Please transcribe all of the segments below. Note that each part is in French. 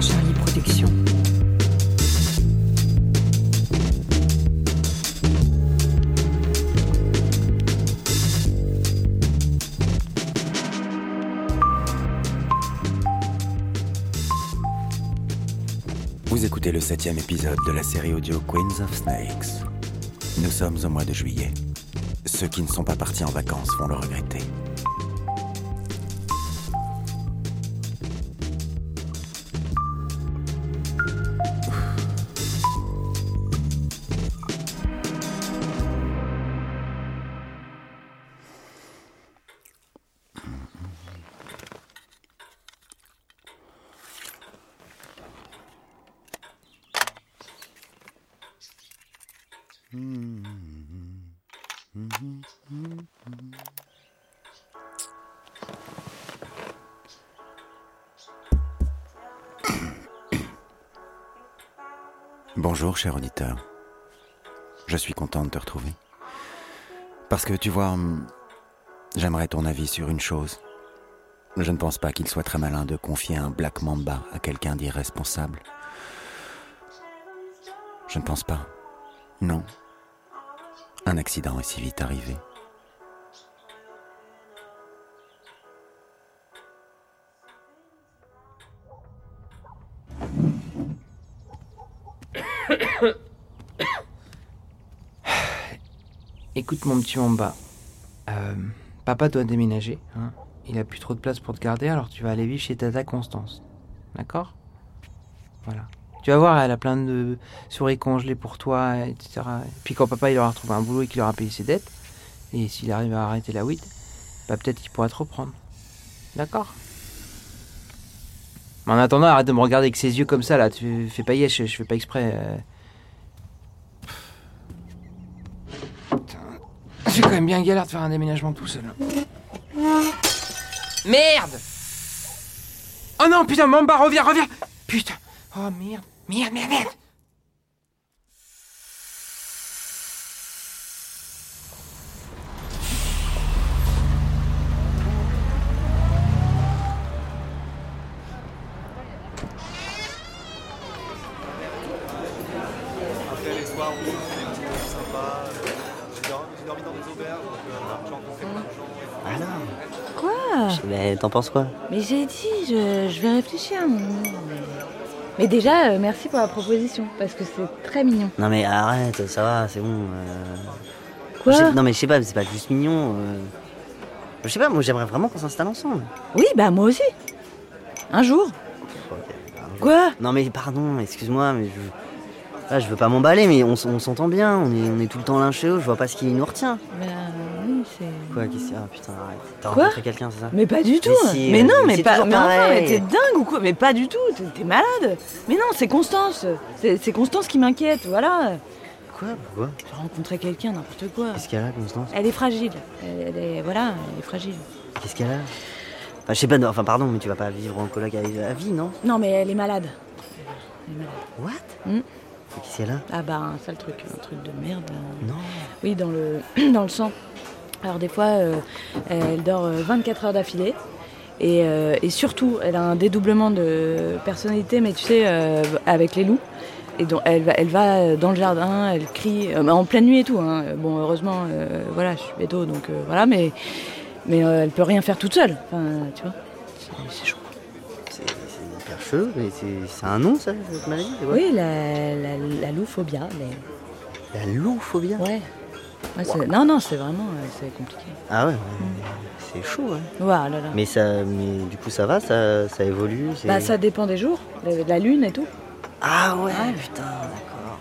Charlie Productions. Vous écoutez le septième épisode de la série audio Queens of Snakes. Nous sommes au mois de juillet. Ceux qui ne sont pas partis en vacances vont le regretter. Bonjour, cher auditeur. Je suis content de te retrouver. Parce que tu vois, j'aimerais ton avis sur une chose. Je ne pense pas qu'il soit très malin de confier un Black Mamba à quelqu'un d'irresponsable. Je ne pense pas. Non. Un accident est si vite arrivé. Écoute mon petit Mamba, euh, papa doit déménager. hein. Il a plus trop de place pour te garder, alors tu vas aller vivre chez Tata Constance. D'accord? Voilà. Tu vas voir, elle a plein de souris congelées pour toi, etc. Puis quand papa il aura retrouvé un boulot et qu'il aura payé ses dettes, et s'il arrive à arrêter la weed, bah peut-être qu'il pourra te reprendre. D'accord? Mais en attendant, arrête de me regarder avec ses yeux comme ça là, tu fais pas yesh, je fais pas exprès. euh. C'est quand même bien galère de faire un déménagement tout seul. Merde Oh non, putain, Mamba, reviens, reviens Putain Oh merde, merde, merde, merde Après les soirs où c'est des petits moments sympas, j'ai dormi, j'ai dormi dans des auberges, donc j'ai rencontré plein de gens. et tout. Alors Quoi? Mais t'en penses quoi? Mais j'ai dit, je, je vais réfléchir un moment. Mais, mais déjà, euh, merci pour la proposition, parce que c'est très mignon. Non mais arrête, ça va, c'est bon. euh. Quoi Je Non mais je sais pas, c'est pas juste mignon. euh. Je sais pas, moi j'aimerais vraiment qu'on s'installe ensemble. Oui, bah moi aussi. Un jour. Quoi? Non mais pardon, excuse-moi, mais je... Là, je veux pas m'emballer, mais on, s- on s'entend bien, on est, on est tout le temps l'un chez eux, je vois pas ce qui nous retient. Bah oui, c'est... Quoi, qu'est-ce Ah putain, arrête. T'as rencontré quelqu'un, c'est ça Mais pas du tout si, Mais euh, non, mais pas... Mais enfin, mais t'es dingue ou quoi Mais pas du tout, t'es, malade Mais non, c'est Constance c'est, Constance qui m'inquiète, voilà Quoi Pourquoi J'ai rencontré quelqu'un, n'importe quoi. Qu'est-ce qu'elle a, Constance Elle est fragile. Elle, elle est... Voilà, elle est fragile. Qu'est-ce qu'elle a Enfin, je sais pas, non, enfin pardon, mais tu vas pas vivre en coloc avec la vie, non Non, mais elle est malade. Elle est malade. What Hmm? Qu'est-ce qu'elle a Ah bah, un sale truc, un truc de merde. euh. Non. Oui, dans le, dans le sang. Alors des fois, euh, elle dort euh, 24 heures d'affilée. Et, euh, et surtout, elle a un dédoublement de personnalité, mais tu sais, euh, avec les loups. Et donc, elle va, elle va dans le jardin, elle crie, euh, en pleine nuit et tout. hein. Bon, heureusement, euh, voilà, je suis bédo, donc euh, voilà, mais, mais euh, elle peut rien faire toute seule. Enfin, tu vois, c'est chaud. C'est hyper chelou, mais c'est un nom ça, cette maladie Oui, la, la, la louphobia, mais La louphobia ouais. Ouais, Non, non, c'est vraiment, euh, c'est compliqué. Ah ouais, ouais, c'est chaud, ouais. Là, là. Mais, ça, mais du coup, ça va, ça, ça évolue Bah, ça dépend des jours, de la lune et tout. Ah ouais, Ouais. putain, d'accord.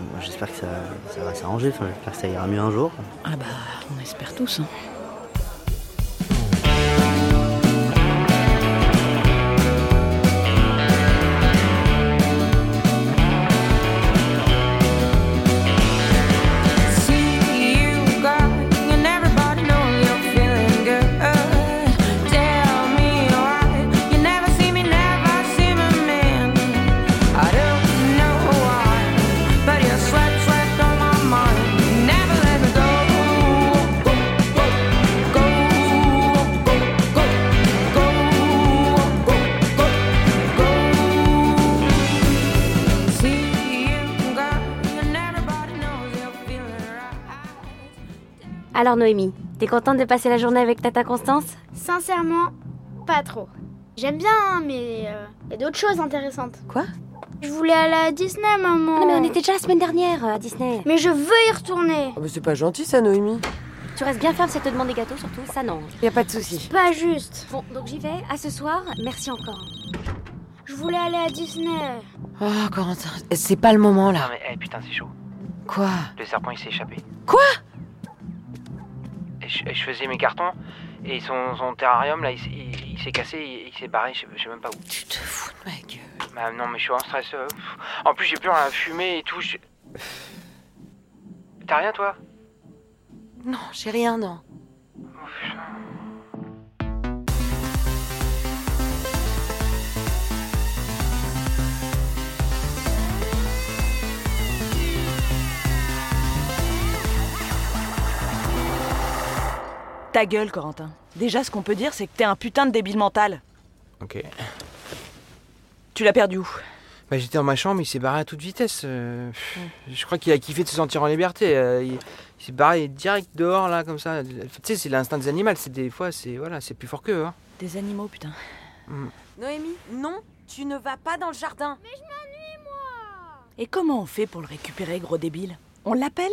Bon, J'espère que ça, ça va s'arranger, enfin, j'espère que ça ira mieux un jour. Ah bah, on espère tous. Hein. Alors Noémie, t'es contente de passer la journée avec Tata Constance? Sincèrement, pas trop. J'aime bien, hein, mais il y a d'autres choses intéressantes. Quoi? Je voulais aller à Disney, maman. Non mais on était déjà la semaine dernière euh, à Disney. Mais je veux y retourner. Oh, mais c'est pas gentil ça, Noémie. Tu restes bien ferme si elle te demande des gâteaux surtout, ça non. Y a pas de souci. Pas juste. Bon, donc j'y vais, à ce soir, merci encore. Je voulais aller à Disney. Oh, Corentin, c'est pas le moment là. mais eh, putain, c'est chaud. Quoi? Le serpent, il s'est échappé. Quoi? Je, faisais mes cartons, et son, son terrarium, là, il, s'est- il- il s'est cassé, il, il s'est barré, je sais, je sais même pas où. Tu te fous de ma gueule. Bah non, mais je suis en stress. euh, pff. En plus, j'ai plus rien à fumer et tout. je- T'as rien, toi? Non, j'ai rien, non. Ta gueule, Corentin. Déjà, ce qu'on peut dire, c'est que t'es un putain de débile mental. Ok. Tu l'as perdu où? Bah, j'étais dans ma chambre, il s'est barré à toute vitesse. euh, pff, Je crois qu'il a kiffé de se sentir en liberté. euh, il il s'est barré direct dehors, là, comme ça. Tu sais, c'est l'instinct des animaux. C'est des fois, c'est voilà, c'est plus fort qu'eux. Hein. Des animaux, putain. Noémie, non, tu ne vas pas dans le jardin. Et comment on fait pour le récupérer, gros débile? On l'appelle?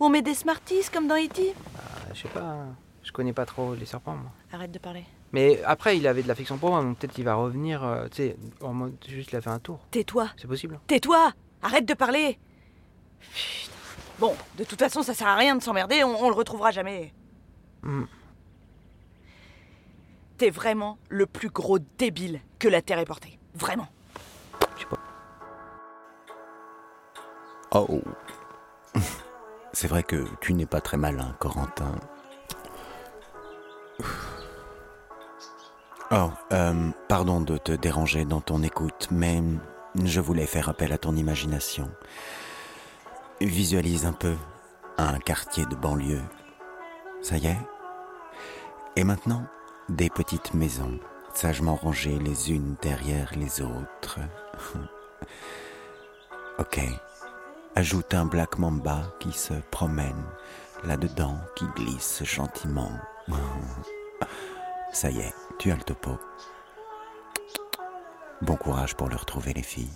Ou on met des Smarties comme dans E.T. Bah, je sais pas. Je connais pas trop les serpents, moi. Arrête de parler. Mais après, il avait de l'affection pour moi, donc peut-être qu'il va revenir, euh, tu sais, en mode juste il a fait un tour. Tais-toi C'est possible. Tais-toi Arrête de parler Putain. Bon, de toute façon, ça sert à rien de s'emmerder, on, on le retrouvera jamais. Hmm. T'es vraiment le plus gros débile que la Terre ait porté. Vraiment. Oh. C'est vrai que tu n'es pas très malin, Corentin. Oh, euh, pardon de te déranger dans ton écoute, mais je voulais faire appel à ton imagination. Visualise un peu un quartier de banlieue. Ça y est? Et maintenant, des petites maisons, sagement rangées les unes derrière les autres. ok. Ajoute un Black Mamba qui se promène là-dedans, qui glisse gentiment. Ça y est, tu as le topo. Bon courage pour le retrouver, les filles.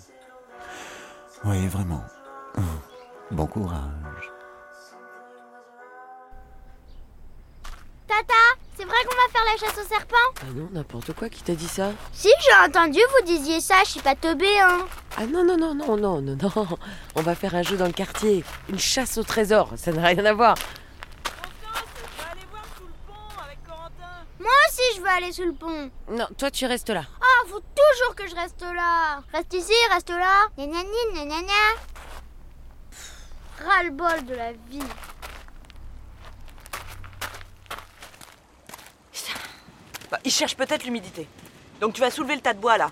Oui, vraiment. Bon courage. Tata, c'est vrai qu'on va faire la chasse aux serpents? Ah non, n'importe quoi, qui t'a dit ça Si, j'ai entendu, vous disiez ça, je suis pas teubée, hein. Ah non, non, non, non, non, non, non. On va faire un jeu dans le quartier. Une chasse au trésor, ça n'a rien à voir. Moi aussi, je veux aller sous le pont. Non, toi tu restes là. Ah, faut toujours que je reste là. Reste ici, reste là. Gna. Pff, Ras-le-bol de la vie. Bah, il cherche peut-être l'humidité. Donc tu vas soulever le tas de bois là.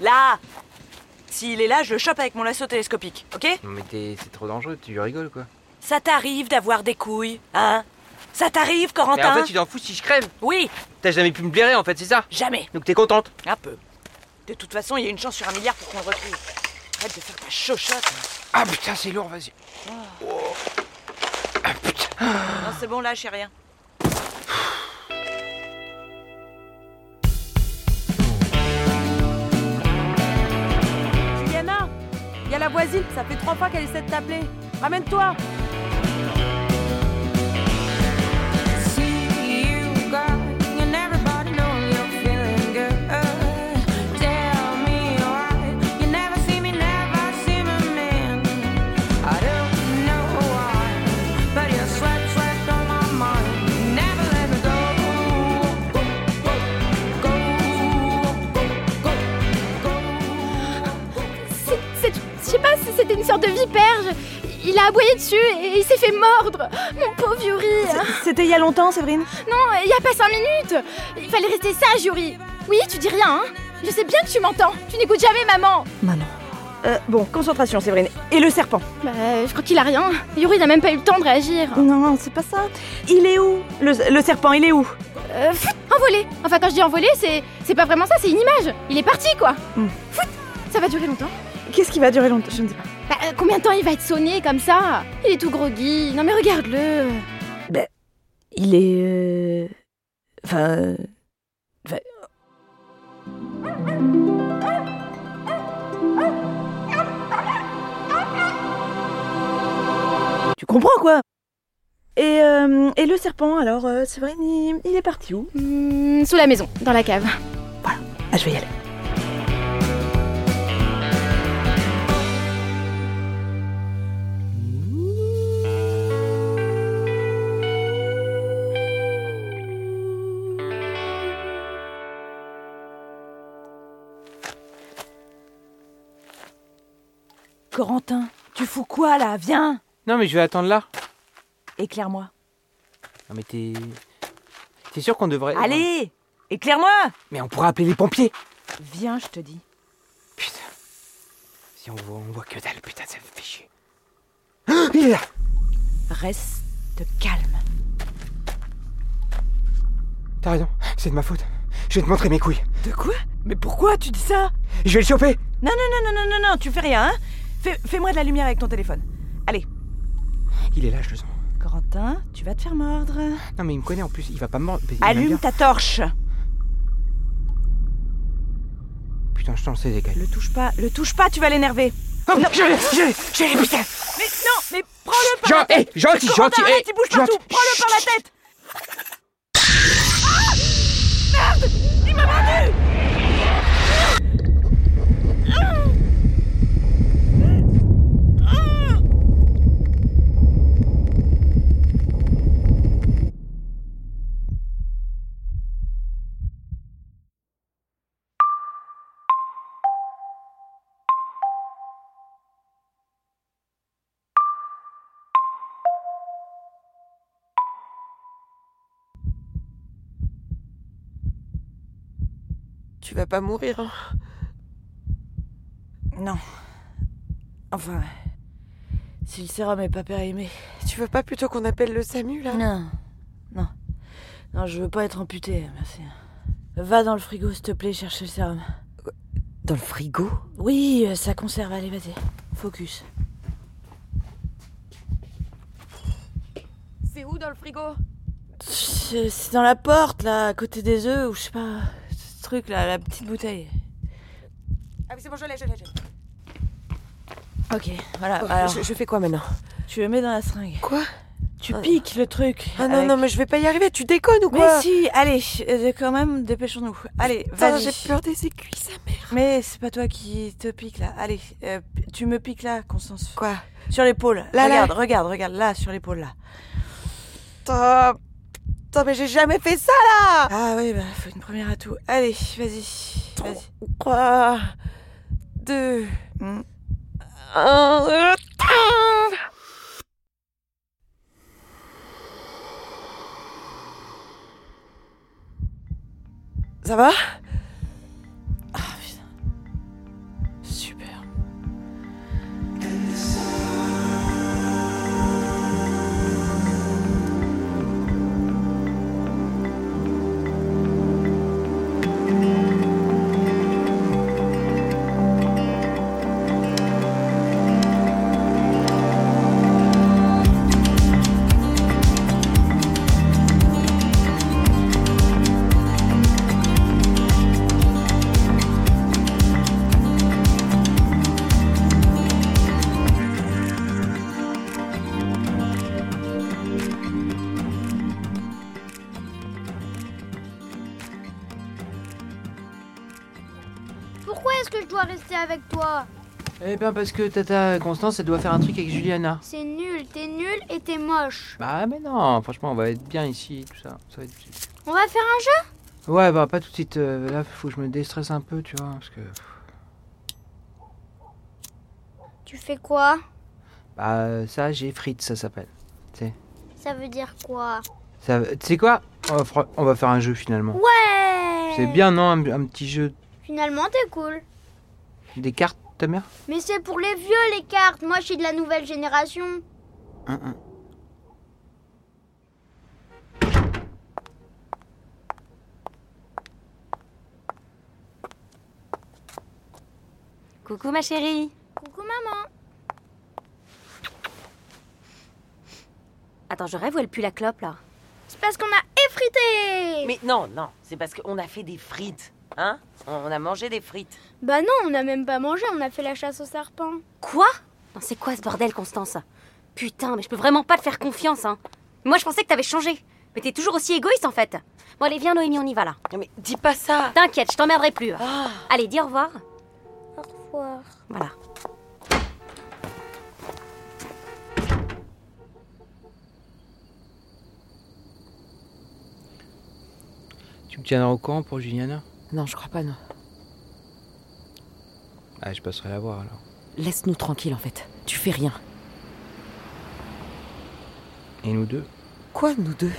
Là S'il est là, je le chope avec mon lasso télescopique, ok Non, mais t'es- c'est trop dangereux, tu rigoles quoi. Ça t'arrive d'avoir des couilles, hein Ça t'arrive, Mais Corentin en fait, tu t'en fous si je crève. Oui, T'as jamais pu me blairer en fait, c'est ça jamais. Donc t'es contente Un peu. De toute façon, il y a une chance sur un milliard pour qu'on le retrouve. Arrête de faire ta chochotte. Ah putain, c'est lourd, vas-y. Oh. Ah putain. Non, c'est bon, lâche rien. Il y a la voisine, ça fait trois fois qu'elle essaie de t'appeler. Ramène-toi Il a aboyé dessus et il s'est fait mordre. Mon pauvre Yuri. C'était il y a longtemps, Séverine? Non, il y a pas cinq minutes. Il fallait rester sage, Yuri. Oui, tu dis rien, hein. Je sais bien que tu m'entends. Tu n'écoutes jamais maman. Maman. Euh, bon, concentration, Séverine. Et le serpent? Bah, je crois qu'il a rien. Yuri n'a même pas eu le temps de réagir. Non, c'est pas ça. Il est où le, le serpent, il est où? Euh, envolé. Enfin, quand je dis envolé, c'est c'est pas vraiment ça, c'est une image. Il est parti, quoi. Hmm. Pfft, ça va durer longtemps. qu'est-ce qui va durer longtemps? Je ne sais pas. Bah, euh, combien de temps il va être sonné comme ça Il est tout groggy. Non mais regarde-le. Il est. euh, Enfin. euh, enfin- Tu comprends quoi? Et, euh, et le serpent, alors, euh, c'est vrai, il, il est parti où? Hmm, sous la maison, dans la cave. Ah, je vais y aller. Corentin, tu fous quoi là? Viens Non, mais je vais attendre là. Éclaire-moi. Non, mais t'es. T'es sûr qu'on devrait. Allez Éclaire-moi Mais on pourra appeler les pompiers. Viens, je te dis. Si on voit, on voit que dalle, putain, ça me fait chier. Ah, Il est là Reste calme. T'as raison, c'est de ma faute. Je vais te montrer mes couilles. De quoi? Mais pourquoi tu dis ça? Je vais le choper Non, non, non, non, non, non, non, tu fais rien, hein? Fais-moi de la lumière avec ton téléphone. Allez. Il est là, je le sens. Corentin, tu vas te faire mordre. Non, mais il me connaît en plus, il va pas me mordre. Il Allume ta torche. Putain, je t'en sais gars. Le touche pas, le touche pas, tu vas l'énerver. Oh, je l'ai, je l'ai, je l'ai, putain Mais non, mais prends-le par la tête. eh, gentil, Corentin, gentil, arrête, eh, il bouge gentil. partout. Prends-le par la tête. Pas mourir, hein Non. Enfin, si le sérum est pas périmé. Tu veux pas plutôt qu'on appelle le SAMU, là? Non, non. Non, je veux pas être amputée, merci. Va dans le frigo, s'il te plaît, chercher le sérum. Dans le frigo? Oui, euh, ça conserve, allez, vas-y. Focus. C'est où dans le frigo? C'est c'est dans la porte, là, à côté des œufs, ou je sais pas. Truc, là, la petite bouteille. Ah oui, c'est bon, je l'ai, je l'ai, je l'ai. Ok, voilà. Oh, alors, je, je fais quoi maintenant? Tu le mets dans la seringue. Quoi? Tu Ah. piques le truc. Ah non, avec- non, mais je vais pas y arriver, tu déconnes ou Mais quoi? si, allez, euh, quand même, dépêchons-nous. Allez, vas-y. j'ai peur des aiguilles, sa mère. Mais c'est pas toi qui te pique là. Allez, euh, tu me piques là, Constance. Quoi? Sur l'épaule. Là, là. regarde, regarde, regarde, là, sur l'épaule là. Putain, Mais j'ai jamais fait ça, là Ah oui, bah, faut une première à tout. Allez, vas-y. Vas-y. 3, 2, Hmm. 1... Ça va? Pourquoi est-ce que je dois rester avec toi Eh bien, parce que Tata Constance, elle doit faire un truc avec Juliana. C'est nul, t'es nul et t'es moche. Bah, mais non, franchement, on va être bien ici, tout ça. ça va être... On va faire un jeu? Ouais, bah, pas tout de suite. euh, là, faut que je me déstresse un peu, tu vois, parce que. Tu fais quoi? Bah, ça, j'ai frites, ça s'appelle. Tu sais. Ça veut dire quoi? Ça... Tu sais quoi? On va, on va faire un jeu finalement. Ouais C'est bien, non un, un petit jeu Finalement, t'es cool. des cartes, ta mère? Mais c'est pour les vieux, les cartes. Moi, je suis de la nouvelle génération. Coucou ma chérie. maman. Attends, je rêve ou elle pue la clope là? C'est parce qu'on a effrité. Mais non, non, c'est parce qu'on a fait des frites. Hein? On a mangé des frites. Bah non, on n'a même pas mangé, on a fait la chasse au serpent. Quoi? Non, c'est quoi ce bordel, Constance? Putain, mais je peux vraiment pas te faire confiance, hein. Moi, je pensais que t'avais changé. Mais t'es toujours aussi égoïste en fait. Bon, allez, viens, Noémie, on y va là. Mais dis pas ça T'inquiète, je t'emmerderai plus. Allez, dis au revoir. Au revoir. Voilà. Tu me tiendras au courant pour Juliana? Non, je crois pas, non. Ah, je passerai la voir alors. Laisse-nous tranquille en fait. Tu fais rien. Et nous deux? Quoi, nous deux?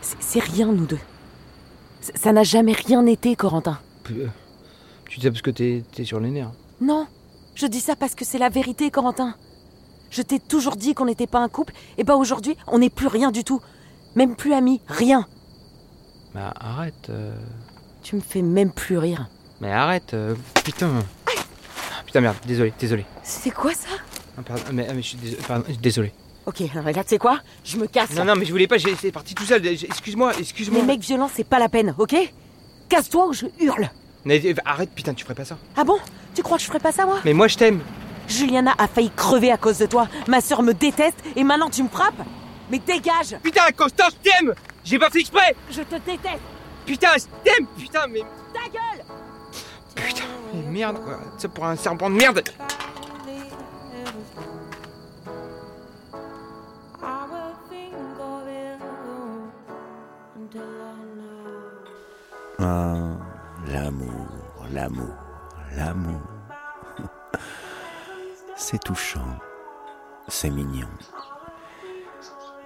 C'est rien, nous deux. C- Ça n'a jamais rien été, Corentin. Euh, Tu dis ça parce que t'es t'es sur les nerfs. Non, je dis ça parce que c'est la vérité, Corentin. Je t'ai toujours dit qu'on n'était pas un couple, et bah aujourd'hui, on n'est plus rien du tout. Même plus amis, rien. Bah arrête. euh. Tu me fais même plus rire. Mais arrête. euh, Putain. Ah, Putain, merde, désolé, désolé. C'est quoi ça? Ah, pardon, mais, ah, mais je suis désolé. pardon, désolé. Ok, alors tu sais quoi? Je me casse. Non, non, mais je voulais pas, j'ai- c'est parti tout seul. j'ai- Excuse-moi, excuse-moi. Les mecs violents, c'est pas la peine, ok? Casse-toi ou je hurle. Mais, euh, arrête, putain, tu ferais pas ça. Ah bon? Tu crois que je ferais pas ça, moi? Mais moi, je t'aime. Juliana a failli crever à cause de toi. Ma sœur me déteste et maintenant tu me frappes? Mais dégage Putain, Constant, je t'aime J'ai pas fait exprès Je te déteste Putain, je t'aime Putain, mais. Ta gueule Putain, mais merde, quoi. Ça pour un serpent de merde Ah, l'amour, l'amour, l'amour. C'est touchant. C'est mignon.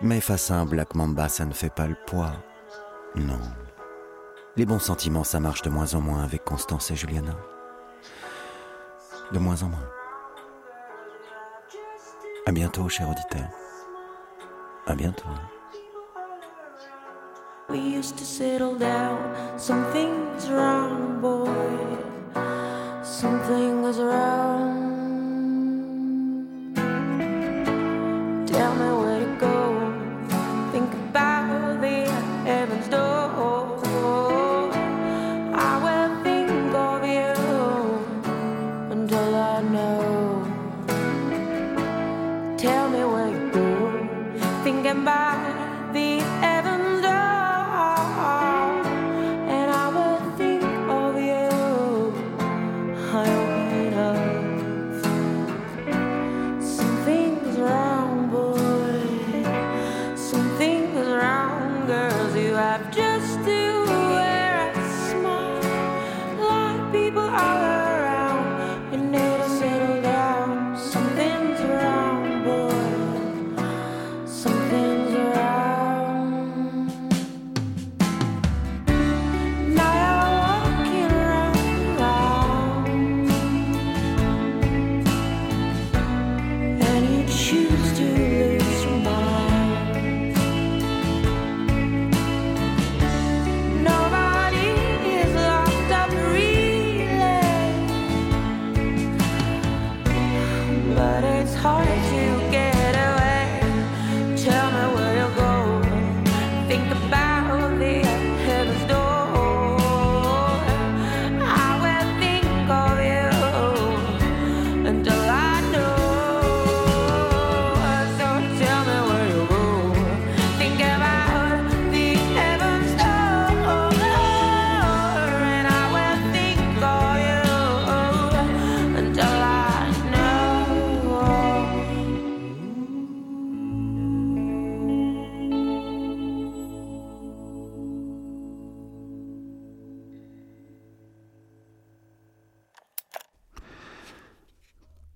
Mais face à un Black Mamba, ça ne fait pas le poids. Non. Les bons sentiments, ça marche de moins en moins avec Constance et Juliana. De moins en moins. À bientôt, cher auditeur. À bientôt. do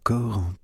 Corentin.